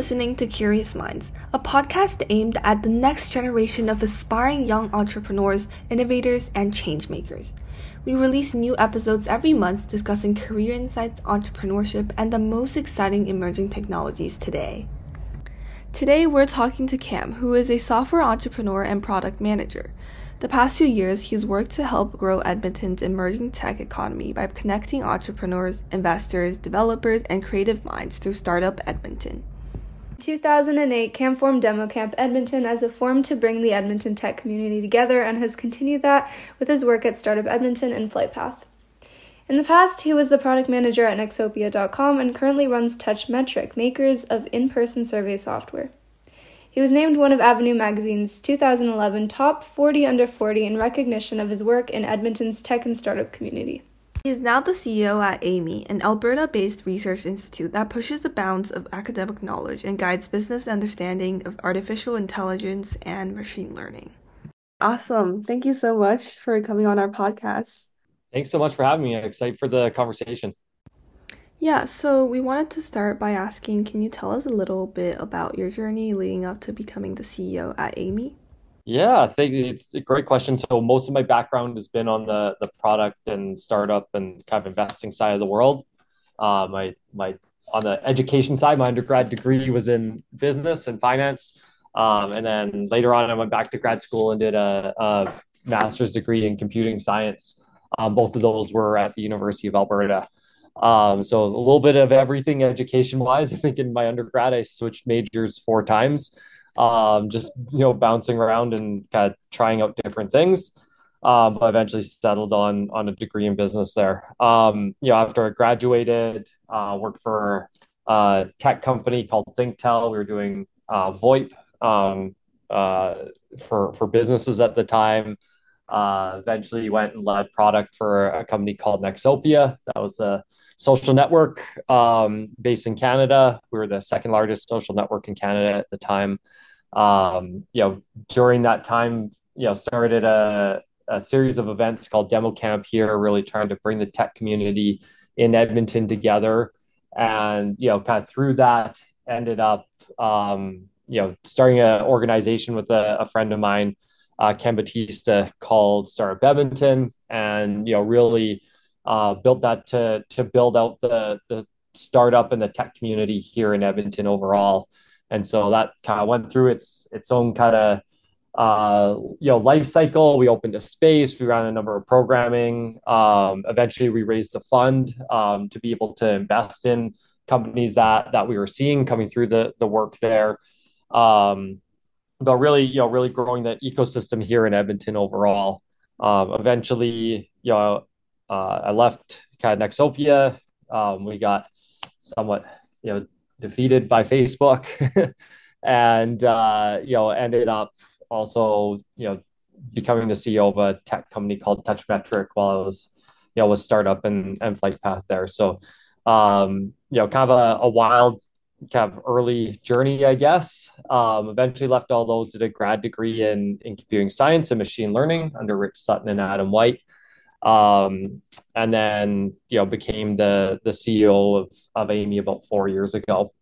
listening to Curious Minds, a podcast aimed at the next generation of aspiring young entrepreneurs, innovators, and changemakers. We release new episodes every month discussing career insights, entrepreneurship, and the most exciting emerging technologies today. Today, we're talking to Cam, who is a software entrepreneur and product manager. The past few years, he's worked to help grow Edmonton's emerging tech economy by connecting entrepreneurs, investors, developers, and creative minds through Startup Edmonton. In 2008, Cam Demo Camp Edmonton as a forum to bring the Edmonton tech community together and has continued that with his work at Startup Edmonton and Flightpath. In the past, he was the product manager at Nexopia.com and currently runs TouchMetric, makers of in person survey software. He was named one of Avenue Magazine's 2011 Top 40 Under 40 in recognition of his work in Edmonton's tech and startup community. He is now the CEO at Amii, an Alberta based research institute that pushes the bounds of academic knowledge and guides business understanding of artificial intelligence and machine learning. Awesome. Thank you so much for coming on our podcast. Thanks so much for having me. I'm excited for the conversation. Yeah, so we wanted to start by asking can you tell us a little bit about your journey leading up to becoming the CEO at Amii? Yeah, thank you. It's a great question. So most of my background has been on the the product and startup and kind of investing side of the world. Uh, my my on the education side, my undergrad degree was in business and finance, um, and then later on, I went back to grad school and did a, a master's degree in computing science. Um, both of those were at the University of Alberta. Um, so a little bit of everything education wise. I think in my undergrad, I switched majors four times, um, just you know bouncing around and kind of trying out different things. Um, but eventually settled on on a degree in business there. Um, you know, after I graduated, uh, worked for a tech company called ThinkTel. We were doing uh, VoIP um, uh, for for businesses at the time. Uh, eventually went and led product for a company called Nexopia. That was a social network um, based in Canada. We were the second largest social network in Canada at the time. Um, you know, during that time, you know, started a, a series of events called Demo Camp here, really trying to bring the tech community in Edmonton together. And, you know, kind of through that, ended up, um, you know, starting an organization with a, a friend of mine, uh, Ken Bautista, called Startup Edmonton. And, you know, really, uh, built that to to build out the the startup and the tech community here in Edmonton overall. And so that kind of went through its its own kind of uh, you know life cycle. We opened a space. We ran a number of programming. Um, eventually, we raised a fund um, to be able to invest in companies that that we were seeing coming through the the work there. Um, but really, you know, really growing the ecosystem here in Edmonton overall. Um, eventually, you know, uh, I left kind of Nexopia. Um, we got somewhat, you know, defeated by Facebook, and uh, you know, ended up also, you know, becoming the CEO of a tech company called TouchMetric while I was, you know, with startup and and Flightpath there. So, um, you know, kind of a, a wild kind of early journey, I guess. Um, eventually left all those, did a grad degree in, in computing science and machine learning under Rich Sutton and Adam White um, and then you know became the the CEO of of Amii about four years ago.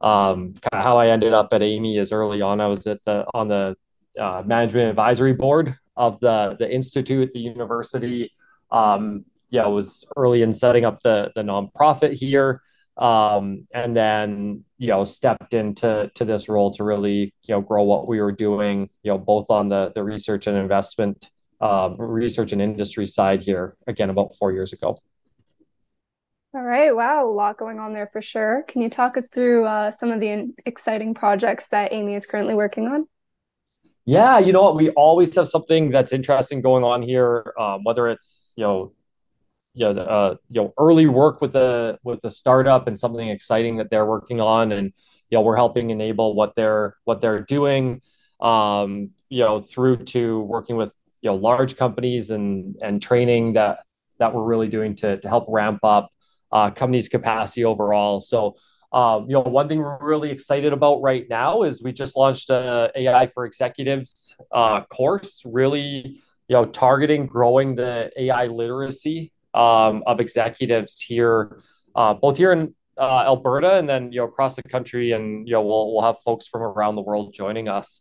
Um, kind of how I ended up at Amii is early on. I was at the on the uh, management advisory board of the the institute, the university. Um, yeah, was early in setting up the the nonprofit here, um, and then you know stepped into to this role to really you know grow what we were doing. You know, both on the the research and investment um, research and industry side here again about four years ago. All right. Wow. A lot going on there for sure. Can you talk us through uh, some of the exciting projects that Amii is currently working on? Yeah, you know what? We always have something that's interesting going on here. Um, whether it's you know, you know, uh, you know, early work with a with a startup and something exciting that they're working on, and you know, we're helping enable what they're what they're doing. Um, you know, through to working with you know large companies and and training that that we're really doing to to help ramp up uh, companies' capacity overall. So. Um, you know, one thing we're really excited about right now is we just launched a AI for executives uh, course, really, you know, targeting growing the AI literacy um, of executives here, uh, both here in uh, Alberta, and then you know across the country, and you know we'll we'll have folks from around the world joining us.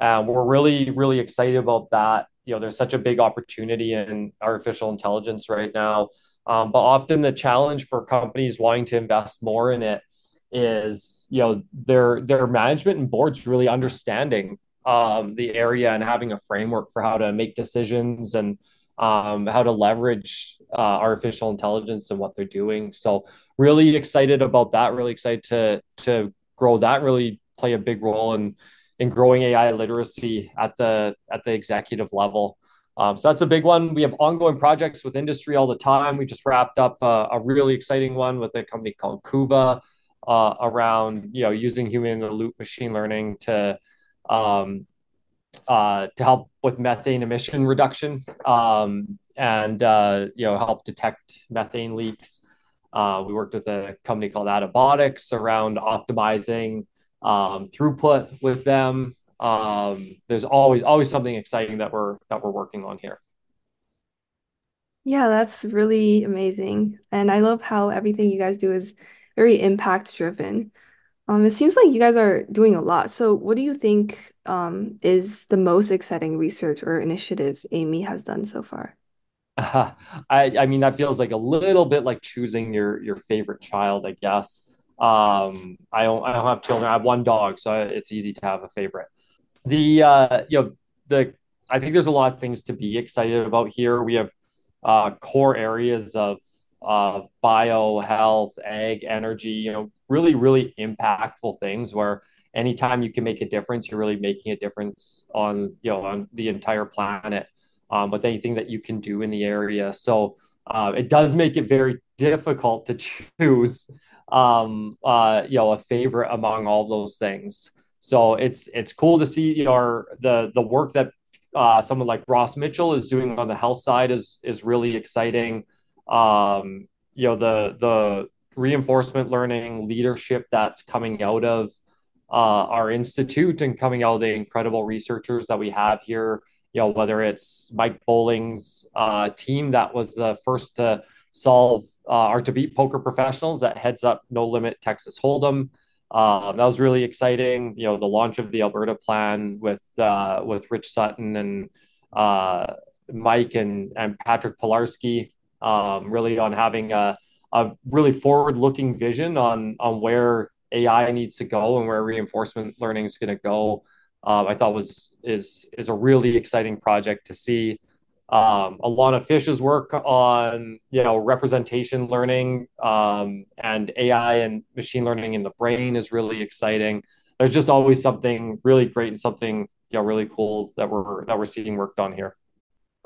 Um, we're really really excited about that. You know, there's such a big opportunity in artificial intelligence right now, um, but often the challenge for companies wanting to invest more in it is you know their their management and boards really understanding um, the area and having a framework for how to make decisions and um, how to leverage uh, artificial intelligence and what they're doing. So really excited about that. Really excited to to grow that. Really play a big role in in growing AI literacy at the at the executive level. Um, so that's a big one. We have ongoing projects with industry all the time. We just wrapped up a, a really exciting one with a company called Kuva uh, around you know using human in the loop machine learning to um, uh, to help with methane emission reduction um, and uh, you know help detect methane leaks. Uh, we worked with a company called Attabotics around optimizing um, throughput with them. Um, there's always always something exciting that we're that we're working on here. Yeah, that's really amazing. And I love how everything you guys do is very impact driven. Um, it seems like you guys are doing a lot. So, what do you think um, is the most exciting research or initiative Amii has done so far? Uh, I I mean that feels like a little bit like choosing your your favorite child, I guess. Um, I don't I don't have children. I have one dog, so it's easy to have a favorite. The uh, you know the I think there's a lot of things to be excited about here. We have uh, core areas of uh, bio, health, ag, energy, you know, really, really impactful things where anytime you can make a difference, you're really making a difference on, you know, on the entire planet um, with anything that you can do in the area. So uh, it does make it very difficult to choose, um, uh, you know, a favorite among all those things. So it's it's cool to see you know, the the work that uh, someone like Ross Mitchell is doing on the health side is is really exciting um, you know the the reinforcement learning leadership that's coming out of uh, our institute and coming out of the incredible researchers that we have here. You know whether it's Mike Bowling's uh, team that was the first to solve uh, or to beat poker professionals that heads up No Limit Texas Hold'em. Um, that was really exciting. You know, the launch of the Alberta plan with uh, with Rich Sutton and uh, Mike and and Patrick Pilarski um, really on having a, a really forward looking vision on on where AI needs to go and where reinforcement learning is going to go. Um, I thought was is is a really exciting project to see. Um, Alona Fyshe's work on you know representation learning um, and AI and machine learning in the brain is really exciting. There's just always something really great and something you know really cool that we're that we're seeing worked on here.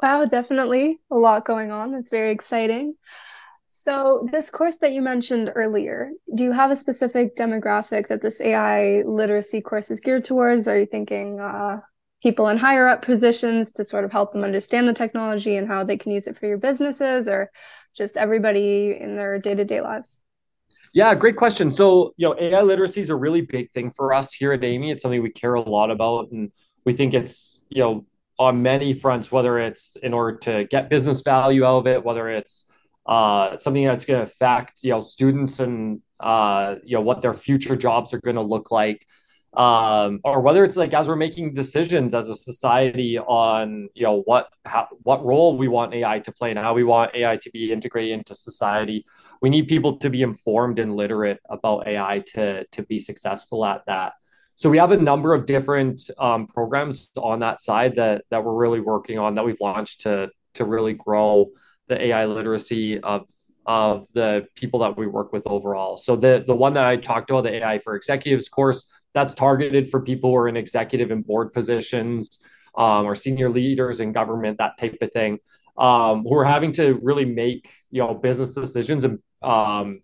Wow, definitely a lot going on. That's very exciting. So, this course that you mentioned earlier, do you have a specific demographic that this AI literacy course is geared towards? Are you thinking uh, people in higher up positions to sort of help them understand the technology and how they can use it for your businesses, or just everybody in their day to day lives? Yeah, great question. So, you know, AI literacy is a really big thing for us here at Amii It's something we care a lot about, and we think it's, you know, on many fronts, whether it's in order to get business value out of it, whether it's uh, something that's going to affect you know students and uh, you know what their future jobs are going to look like, um, or whether it's like as we're making decisions as a society on you know what how, what role we want AI to play and how we want AI to be integrated into society. We need people to be informed and literate about AI to to be successful at that. So we have a number of different um, programs on that side that that we're really working on that we've launched to to really grow the AI literacy of of the people that we work with overall. So the the one that I talked about, the AI for executives course, that's targeted for people who are in executive and board positions um, or senior leaders in government, that type of thing, um, who are having to really make you know business decisions and um,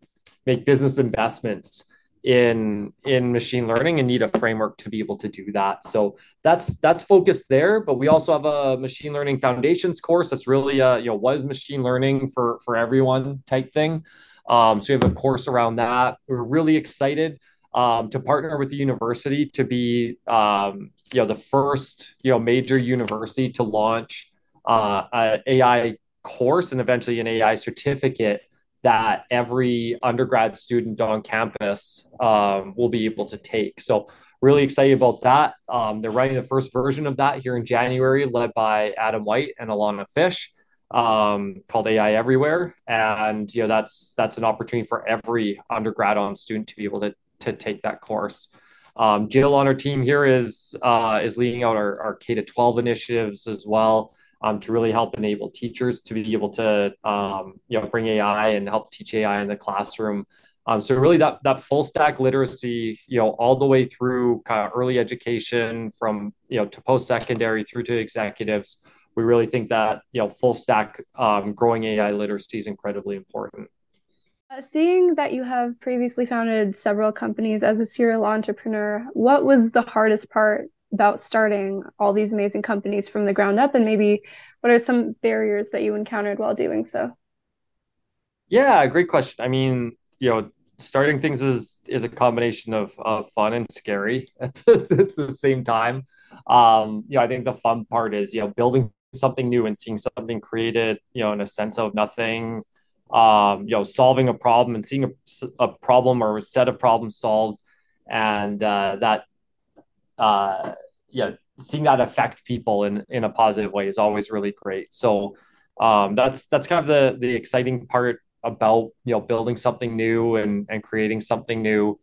make business investments in in machine learning and need a framework to be able to do that. So that's that's focused there but we also have a machine learning foundations course that's really a you know what is machine learning for for everyone type thing. Um, so we have a course around that. We're really excited um, to partner with the university to be um, you know the first you know major university to launch uh, an ai course and eventually an ai certificate that every undergrad student on campus um, will be able to take. So really excited about that. Um, they're writing the first version of that here in January, led by Adam White and Alona Fyshe, um, called AI Everywhere. And you know that's that's an opportunity for every undergrad on student to be able to to take that course. Um, Jill on our team here is uh, is leading out our, our K to 12 initiatives as well um, to really help enable teachers to be able to um, you know bring AI and help teach AI in the classroom. Um, so really that that full stack literacy, you know, all the way through kind of early education from you know to post secondary through to executives. We really think that you know full stack um, growing AI literacy is incredibly important. Uh, seeing that you have previously founded several companies as a serial entrepreneur, what was the hardest part about starting all these amazing companies from the ground up? And maybe what are some barriers that you encountered while doing so? Yeah, great question. I mean, you know, starting things is is a combination of, of fun and scary at the, at the same time. Um, you know, I think the fun part is, you know, building something new and seeing something created, you know, in a sense of nothing um, you know, solving a problem and seeing a, a problem or a set of problems solved, and uh, that, uh, yeah, seeing that affect people in in a positive way is always really great. So um, that's that's kind of the the exciting part about you know building something new and and creating something new.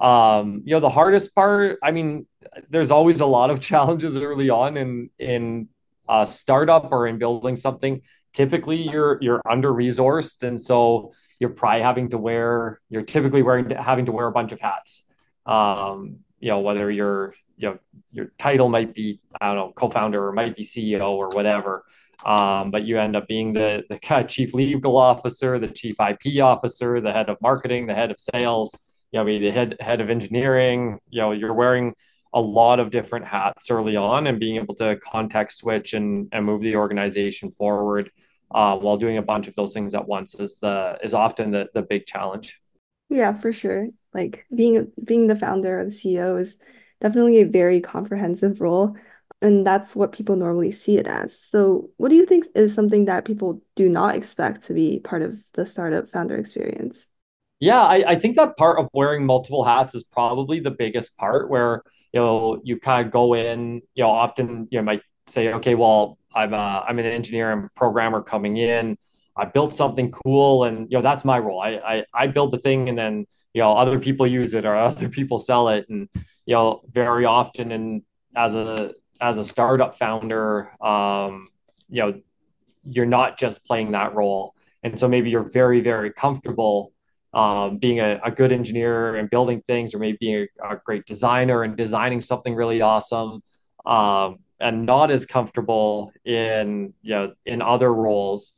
Um, you know, the hardest part, I mean, there's always a lot of challenges early on in in a startup or in building something typically you're you're under resourced and so you're probably having to wear you're typically wearing having to wear a bunch of hats. Um, you know whether your you know your title might be i don't know co-founder or might be ceo or whatever. Um, but you end up being the the chief legal officer the chief ip officer the head of marketing the head of sales you know the head head of engineering. You know you're wearing a lot of different hats early on and being able to context switch and, and move the organization forward uh, while doing a bunch of those things at once is the is often the the big challenge. Yeah, for sure. Like being being the founder or the CEO is definitely a very comprehensive role, and that's what people normally see it as. So, what do you think is something that people do not expect to be part of the startup founder experience? Yeah, I, I think that part of wearing multiple hats is probably the biggest part where, you know, you kind of go in, you know, often you know, might say, okay, well, I'm a, I'm an engineer, I'm a programmer coming in. I built something cool, and you know that's my role. I, I I build the thing, and then you know other people use it or other people sell it, and you know very often, and as a as a startup founder, um, you know you're not just playing that role, and so maybe you're very very comfortable um, being a, a, good engineer and building things, or maybe being a, a great designer and designing something really awesome. Um, and not as comfortable in you know in other roles.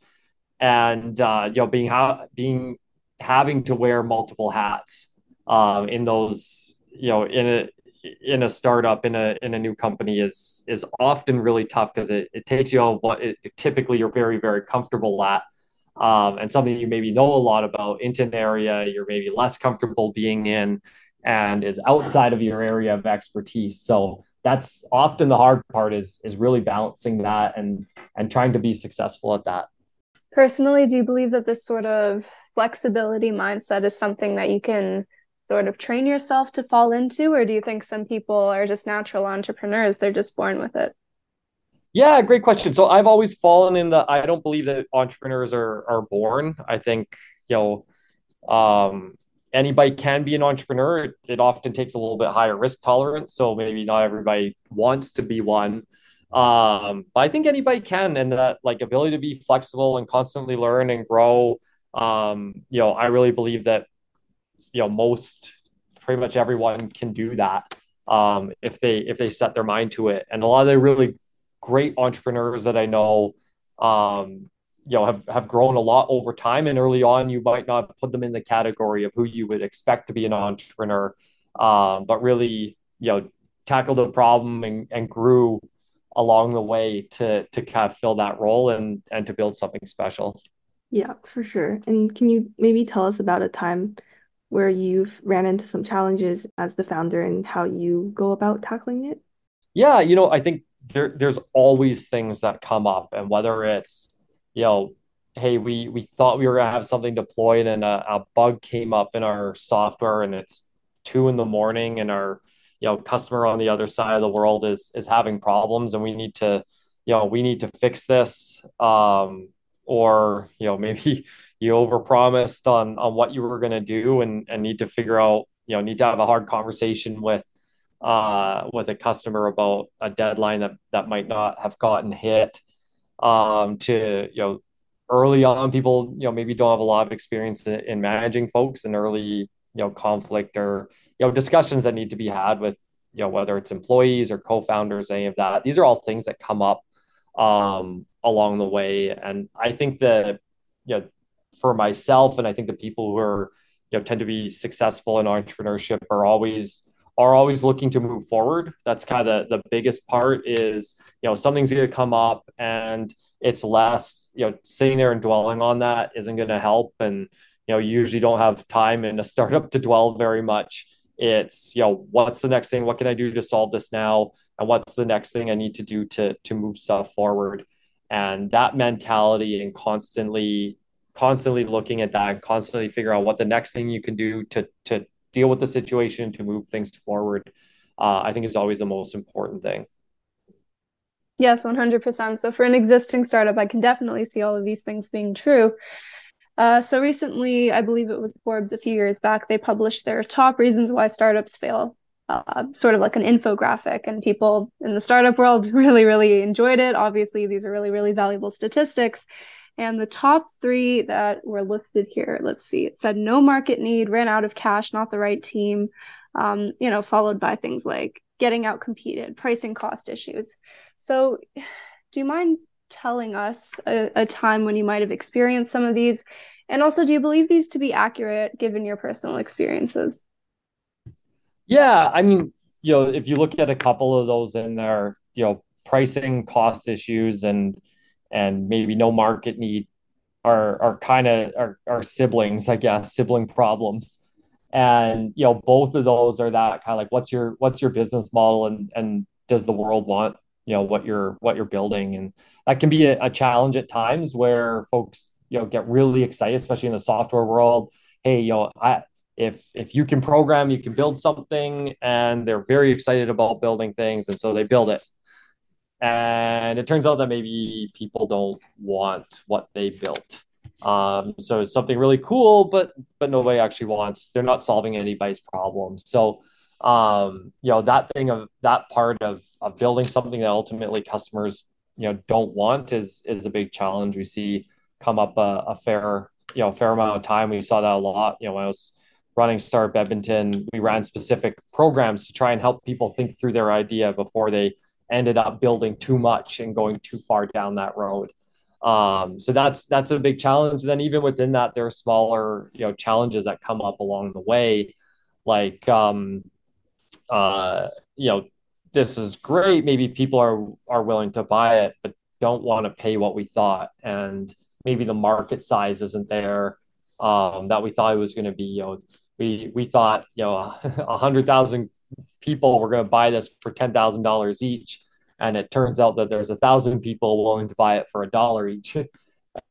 And uh, you know being ha- being having to wear multiple hats um, in those you know in a in a startup in a in a new company is is often really tough because it, it takes you on what it, typically you're very very comfortable at um, and something you maybe know a lot about into an area you're maybe less comfortable being in and is outside of your area of expertise. So that's often the hard part is is really balancing that and and trying to be successful at that. Personally do you believe that this sort of flexibility mindset is something that you can sort of train yourself to fall into? Or do you think some people are just natural entrepreneurs? They're just born with it. Yeah great question. So i've always fallen in the i don't believe that entrepreneurs are are born. I think you know um anybody can be an entrepreneur. It, often takes a little bit higher risk tolerance. So maybe not everybody wants to be one. Um, but I think anybody can, and that like ability to be flexible and constantly learn and grow. Um, you know, I really believe that, you know, most pretty much everyone can do that um, if they if they set their mind to it. And a lot of the really great entrepreneurs that I know, um, you know have, have grown a lot over time and early on you might not put them in the category of who you would expect to be an entrepreneur. Um, but really you know tackled a problem and, and grew along the way to to kind of fill that role and and to build something special. Yeah for sure. And can you maybe tell us about a time where you've ran into some challenges as the founder and how you go about tackling it? Yeah you know i think there, there's always things that come up and whether it's you know, hey, we we thought we were gonna have something deployed, and a, a bug came up in our software, and it's two in the morning, and our you know customer on the other side of the world is is having problems, and we need to you know we need to fix this, um, or you know maybe you overpromised on on what you were gonna do, and and need to figure out you know need to have a hard conversation with uh, with a customer about a deadline that that might not have gotten hit um, to you know early on people you know maybe don't have a lot of experience in, in managing folks and early you know conflict or you know discussions that need to be had with you know whether it's employees or co-founders any of that. These are all things that come up um, along the way. And i think that you know for myself and i think the people who are you know tend to be successful in entrepreneurship are always are always looking to move forward. That's kind of the, the biggest part is you know something's going to come up and it's less you know sitting there and dwelling on that isn't going to help. And you know you usually don't have time in a startup to dwell very much. It's you know what's the next thing? What can i do to solve this now? And what's the next thing i need to do to to move stuff forward? And that mentality and constantly constantly looking at that constantly figure out what the next thing you can do to to deal with the situation to move things forward uh, i think is always the most important thing Yes, 100%. So for an existing startup, I can definitely see all of these things being true. Uh, so recently, I believe it was Forbes a few years back, they published their top reasons why startups fail, uh, sort of like an infographic. And people in the startup world really, really enjoyed it. Obviously, these are really, really valuable statistics. And the top three that were listed here, let's see, it said no market need, ran out of cash, not the right team, um, you know, followed by things like getting out competed, pricing cost issues. So, do you mind telling us a, a, time when you might have experienced some of these? And also, do you believe these to be accurate given your personal experiences? Yeah, I mean, you know, if you look at a couple of those in there, you know, pricing cost issues and and maybe no market need are are kind of are, are siblings, I guess, sibling problems. And you know both of those are that kind of like what's your what's your business model and and does the world want you know what you're what you're building? And that can be a, a challenge at times where folks you know get really excited especially in the software world. Hey you know i if if you can program you can build something and they're very excited about building things and so they build it and it turns out that maybe people don't want what they built um, so it's something really cool, but but nobody actually wants. They're not solving anybody's problems. So um, you know that thing of that part of of building something that ultimately customers you know don't want is is a big challenge we see come up a, a fair you know fair amount of time. We saw that a lot. You know when I was running Startup Edmonton, we ran specific programs to try and help people think through their idea before they ended up building too much and going too far down that road. Um, so that's that's a big challenge. Then even within that, there are smaller you know challenges that come up along the way, like um, uh, you know this is great. Maybe people are are willing to buy it, but don't want to pay what we thought, and maybe the market size isn't there um, that we thought it was going to be. You know, we we thought you know a hundred thousand people were going to buy this for ten thousand dollars each and it turns out that there's a thousand people willing to buy it for a dollar each.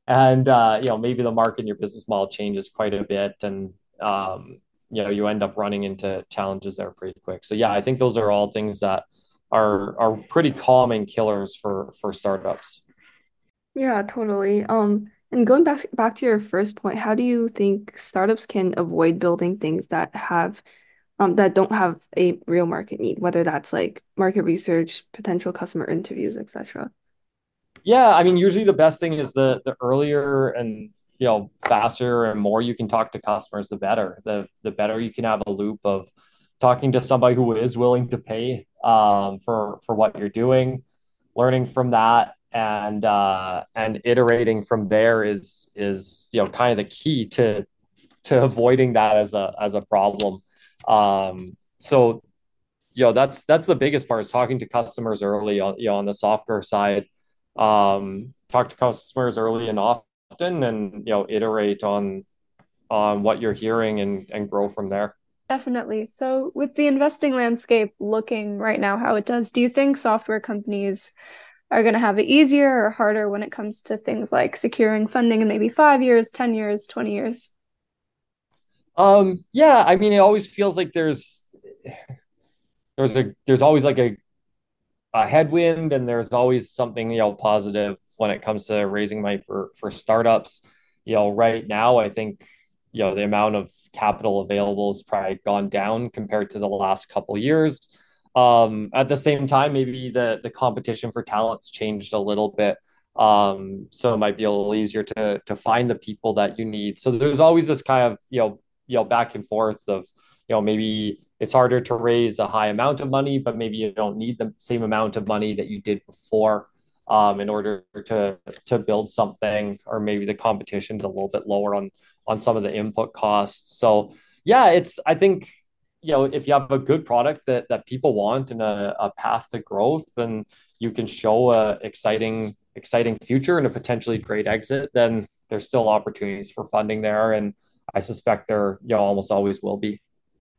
And uh, you know maybe the market and your business model changes quite a bit and um, you know you end up running into challenges there pretty quick. So yeah i think those are all things that are are pretty common killers for for startups. Yeah totally. Um and going back back to your first point how do you think startups can avoid building things that have um, that don't have a real market need, whether that's like market research, potential customer interviews, etc. Yeah, I mean, usually the best thing is the the earlier and you know faster and more you can talk to customers, the better. The the better you can have a loop of talking to somebody who is willing to pay um, for for what you're doing, learning from that, and uh, and iterating from there is is you know kind of the key to to avoiding that as a as a problem. Um, so, you know, that's that's the biggest part is talking to customers early on, you know, on the software side. Um, talk to customers early and often, and you know, iterate on on what you're hearing and and grow from there. Definitely. So, with the investing landscape looking right now how it does, do you think software companies are going to have it easier or harder when it comes to things like securing funding in maybe five years, 10 years, 20 years? Um, yeah, I mean, it always feels like there's there's a there's always like a a headwind and there's always something you know positive when it comes to raising money for for startups. You know right now i think you know the amount of capital available has probably gone down compared to the last couple years. Um, at the same time maybe the the competition for talents changed a little bit. Um, so it might be a little easier to to find the people that you need. So there's always this kind of you know you know back and forth of you know maybe it's harder to raise a high amount of money, but maybe you don't need the same amount of money that you did before um, in order to to build something, or maybe the competition's a little bit lower on on some of the input costs. So yeah, it's I think you know if you have a good product that that people want and a, a path to growth, and you can show a exciting exciting future and a potentially great exit, then there's still opportunities for funding there, and I suspect there you know almost always will be.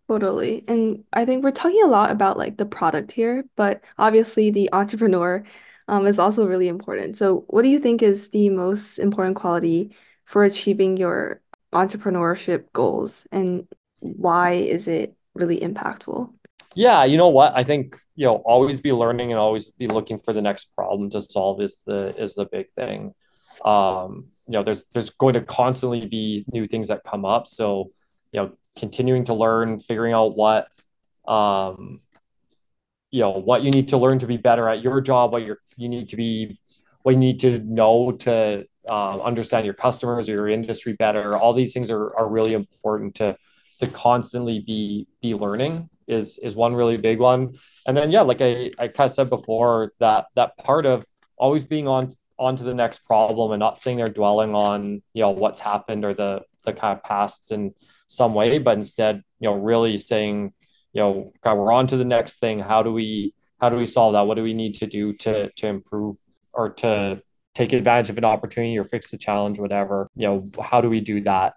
Totally. And I think we're talking a lot about like the product here, but obviously the entrepreneur um, is also really important. So, what do you think is the most important quality for achieving your entrepreneurship goals, and why is it really impactful? Yeah, you know what? I think, you know, always be learning and always be looking for the next problem to solve is the is the big thing. Um, you know, there's there's going to constantly be new things that come up. So, you know, continuing to learn, figuring out what um, you know what you need to learn to be better at your job, what you you need to be, what you need to know to uh, understand your customers or your industry better. All these things are are really important to to constantly be be learning is is one really big one. And then yeah, like I I kind of said before, that that part of always being on on to the next problem and not sitting there dwelling on you know what's happened or the the kind of past in some way, but instead, you know, really saying, you know, God, we're on to the next thing. How do we how do we solve that? What do we need to do to to improve or to take advantage of an opportunity or fix the challenge, whatever? You know, how do we do that?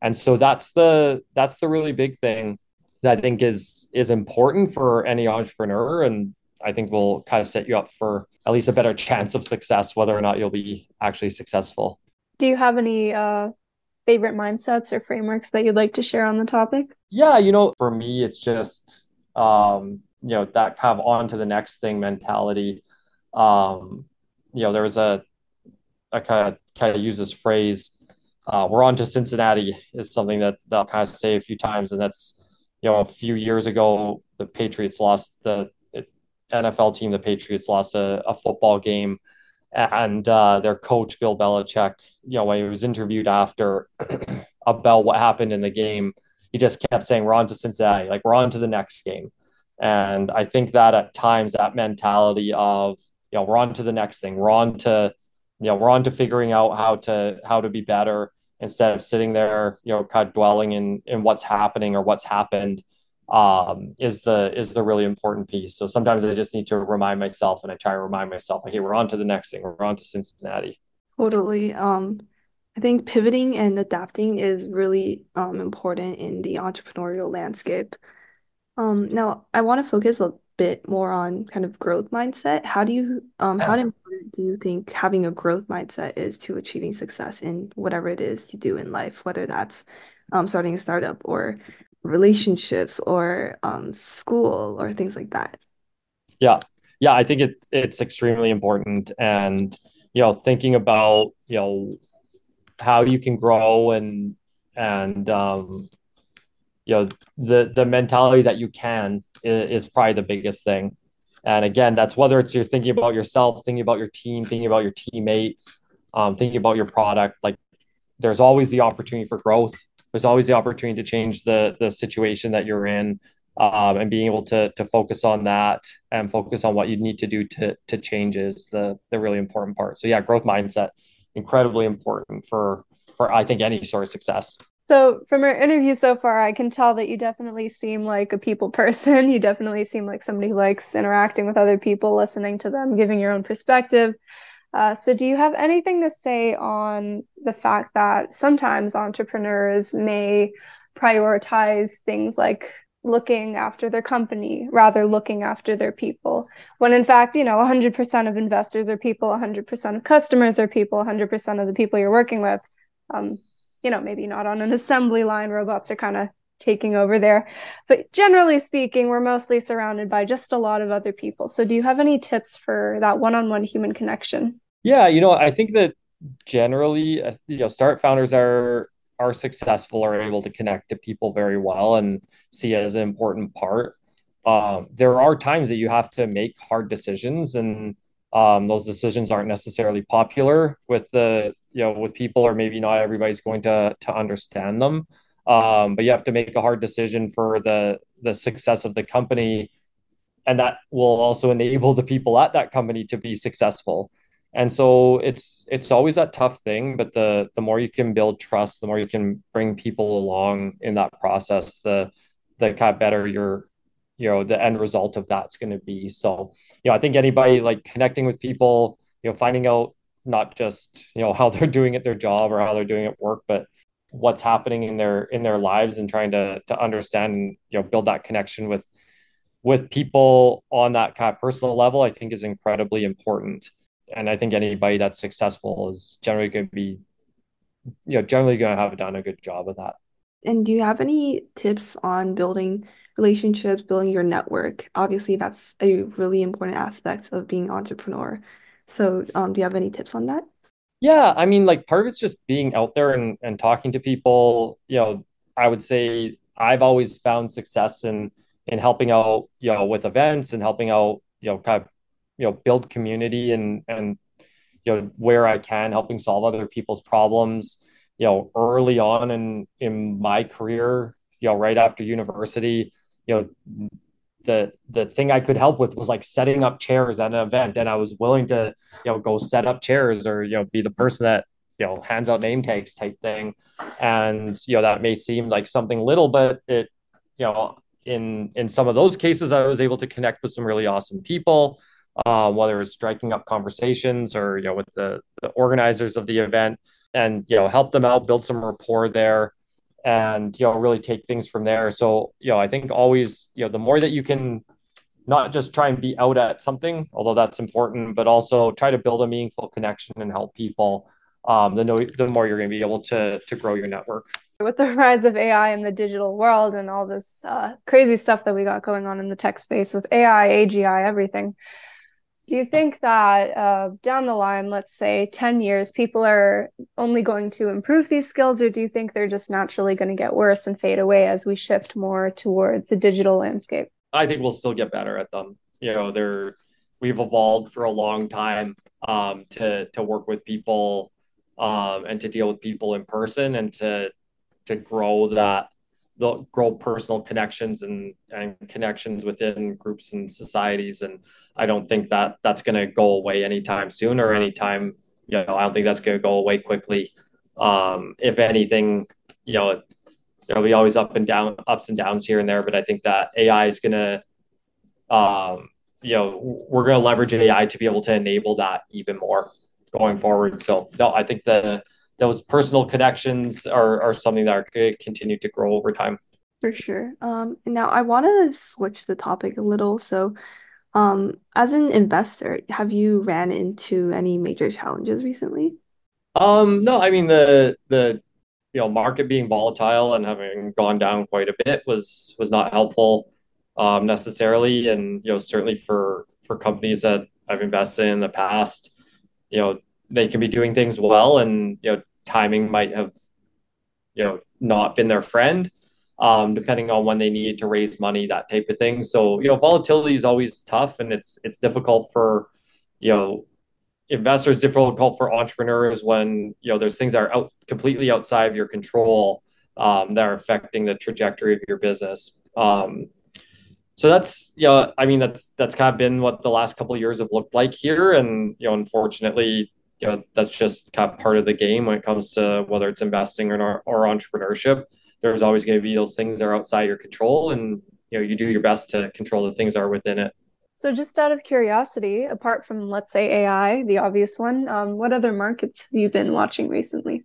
And so that's the that's the really big thing that I think is is important for any entrepreneur and I think will kind of set you up for at least a better chance of success, whether or not you'll be actually successful. Do you have any uh, favorite mindsets or frameworks that you'd like to share on the topic? Yeah, you know, for me, it's just, um, you know, that kind of on to the next thing mentality. Um, you know, there was a, I kind of kind of use this phrase, uh, we're on to Cincinnati is something that I'll kind of say a few times. And that's, you know, a few years ago, the Patriots lost the NFL team, the Patriots lost a, a football game and uh, their coach Bill Belichick, you know, when he was interviewed after about what happened in the game, he just kept saying, "We're on to Cincinnati, like we're on to the next game." And I think that at times that mentality of you know we're on to the next thing, we're on to you know we're on to figuring out how to how to be better instead of sitting there, you know, kind of dwelling in in what's happening or what's happened um, is the is the really important piece. So sometimes I just need to remind myself, and I try to remind myself, okay, we're on to the next thing. We're on to Cincinnati. Totally. Um, I think pivoting and adapting is really um, important in the entrepreneurial landscape. Um, now I want to focus a bit more on kind of growth mindset. How do you um how important do you think having a growth mindset is to achieving success in whatever it is you do in life, whether that's um starting a startup or relationships or um, school or things like that. Yeah, yeah, I think it's it's extremely important, and you know, thinking about you know how you can grow and and um, you know the the mentality that you can is, is probably the biggest thing. And again, that's whether it's you're thinking about yourself, thinking about your team, thinking about your teammates, um, thinking about your product. Like, there's always the opportunity for growth there's always the opportunity to change the the situation that you're in um, and being able to to focus on that and focus on what you need to do to to change is the the really important part. So yeah growth mindset incredibly important for for i think any sort of success. So from our interview so far i can tell that you definitely seem like a people person. You definitely seem like somebody who likes interacting with other people listening to them giving your own perspective uh, so, do you have anything to say on the fact that sometimes entrepreneurs may prioritize things like looking after their company rather looking after their people? When in fact you know 100% of investors are people 100% of customers are people 100% of the people you're working with. Um, you know maybe not on an assembly line robots are kind of taking over there but generally speaking we're mostly surrounded by just a lot of other people so do you have any tips for that one-on-one human connection yeah you know i think that generally uh, you know start founders are are successful are able to connect to people very well and see it as an important part. Um, there are times that you have to make hard decisions, and um, those decisions aren't necessarily popular with the you know with people, or maybe not everybody's going to to understand them. Um, but you have to make a hard decision for the the success of the company, and that will also enable the people at that company to be successful. And so it's it's always that tough thing but the the more you can build trust the more you can bring people along in that process the the kind of better your you know the end result of that's going to be. So you know i think anybody like connecting with people you know finding out not just you know how they're doing at their job or how they're doing at work but what's happening in their in their lives and trying to to understand and you know build that connection with with people on that kind of personal level i think is incredibly important and I think anybody that's successful is generally going to be, you know, generally going to have done a good job of that. And do you have any tips on building relationships, building your network? Obviously, that's a really important aspect of being entrepreneur. So, um, do you have any tips on that? Yeah, I mean, like part of it's just being out there and, and talking to people. You know, I would say I've always found success in in helping out, you know, with events and helping out, you know, kind of you know build community and and you know where I can helping solve other people's problems you know early on in in my career you know right after university you know the the thing I could help with was like setting up chairs at an event. And I was willing to you know go set up chairs or you know be the person that you know hands out name tags type thing. And you know that may seem like something little but it you know in in some of those cases I was able to connect with some really awesome people um, whether was striking up conversations or you know with the, the organizers of the event and you know help them out build some rapport there and you know really take things from there so you know i think always you know the more that you can not just try and be out at something although that's important but also try to build a meaningful connection and help people um, the, no, the more you're going to be able to to grow your network with the rise of AI in the digital world and all this uh, crazy stuff that we got going on in the tech space with AI, AGI, everything. Do you think that uh, down the line, let's say 10 years, people are only going to improve these skills, or do you think they're just naturally going to get worse and fade away as we shift more towards a digital landscape? I think we'll still get better at them. You know, they're we've evolved for a long time um, to to work with people um, and to deal with people in person and to to grow that the grow personal connections and and connections within groups and societies. And I don't think that that's going to go away anytime soon or anytime you know I don't think that's going to go away quickly. Um, if anything you know there'll be always up and down ups and downs here and there but I think that AI is going to um, you know we're going to leverage AI to be able to enable that even more going forward. So no I think the those personal connections are, are something that are going to continue to grow over time. For sure. Um, now I want to switch the topic a little. So, um, as an investor, have you ran into any major challenges recently? Um, no, I mean the the you know market being volatile and having gone down quite a bit was was not helpful um, necessarily, and you know certainly for for companies that I've invested in the past, you know they can be doing things well, and you know timing might have, you know, not been their friend, um, depending on when they needed to raise money, that type of thing. So, you know, volatility is always tough and it's it's difficult for, you know, investors, difficult for entrepreneurs when, you know, there's things that are out completely outside of your control um, that are affecting the trajectory of your business. Um, so that's you know i mean that's that's kind of been what the last couple of years have looked like here and you know unfortunately you know that's just kind of part of the game when it comes to whether it's investing or, or entrepreneurship. There's always going to be those things that are outside your control and you know you do your best to control the things that are within it. So just out of curiosity apart from let's say ai the obvious one um, what other markets have you been watching recently?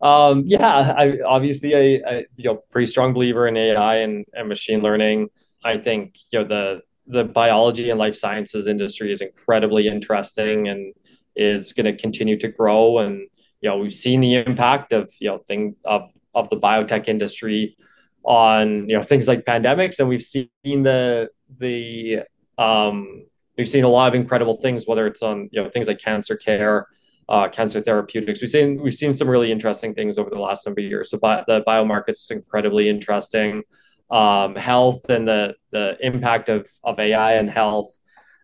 Um, yeah, I obviously I, I you know pretty strong believer in AI and, and machine learning. I think you know the the biology and life sciences industry is incredibly interesting and is going to continue to grow. And you know we've seen the impact of you know thing of of the biotech industry on you know things like pandemics, and we've seen the the um, we've seen a lot of incredible things, whether it's on you know things like cancer care uh, cancer therapeutics. We've seen we've seen some really interesting things over the last number of years. So bi- the biomarket's incredibly interesting. Um, health and the the impact of of AI and health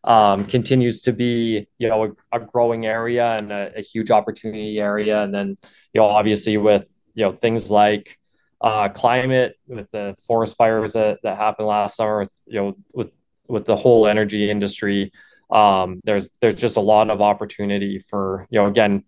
um, continues to be you know a, a growing area and a, a, huge opportunity area. And then you know obviously with you know things like uh, climate with the forest fires that, that happened last summer, with, you know with with the whole energy industry um, there's there's just a lot of opportunity for you know again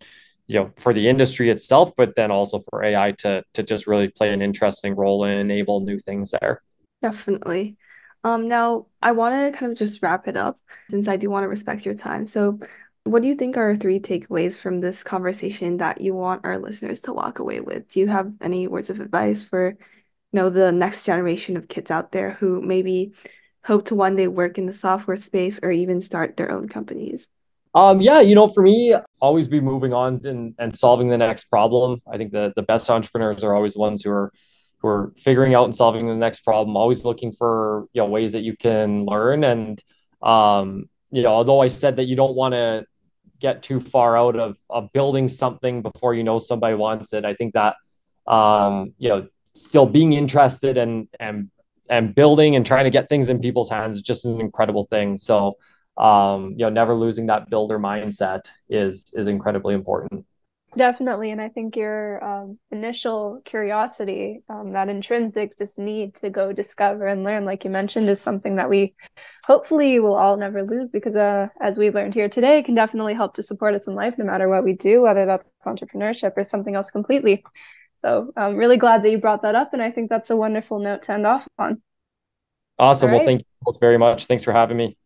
you know for the industry itself but then also for ai to to just really play an interesting role and enable new things there definitely um now i want to kind of just wrap it up since i do want to respect your time so what do you think are three takeaways from this conversation that you want our listeners to walk away with do you have any words of advice for you know the next generation of kids out there who maybe hope to one day work in the software space or even start their own companies? Um, yeah, you know, for me, always be moving on and, and solving the next problem. I think the, the best entrepreneurs are always the ones who are who are figuring out and solving the next problem, always looking for you know ways that you can learn. And um, you know, although I said that you don't want to get too far out of, of building something before you know somebody wants it, I think that um, you know, still being interested and and and building and trying to get things in people's hands is just an incredible thing. So, um, you know, never losing that builder mindset is is incredibly important. Definitely, and I think your um, initial curiosity, um, that intrinsic just need to go discover and learn, like you mentioned, is something that we hopefully will all never lose because, uh, as we learned here today, can definitely help to support us in life, no matter what we do, whether that's entrepreneurship or something else completely. So I'm really glad that you brought that up. And I think that's a wonderful note to end off on. Awesome. Well, thank you both very much. Thanks for having me.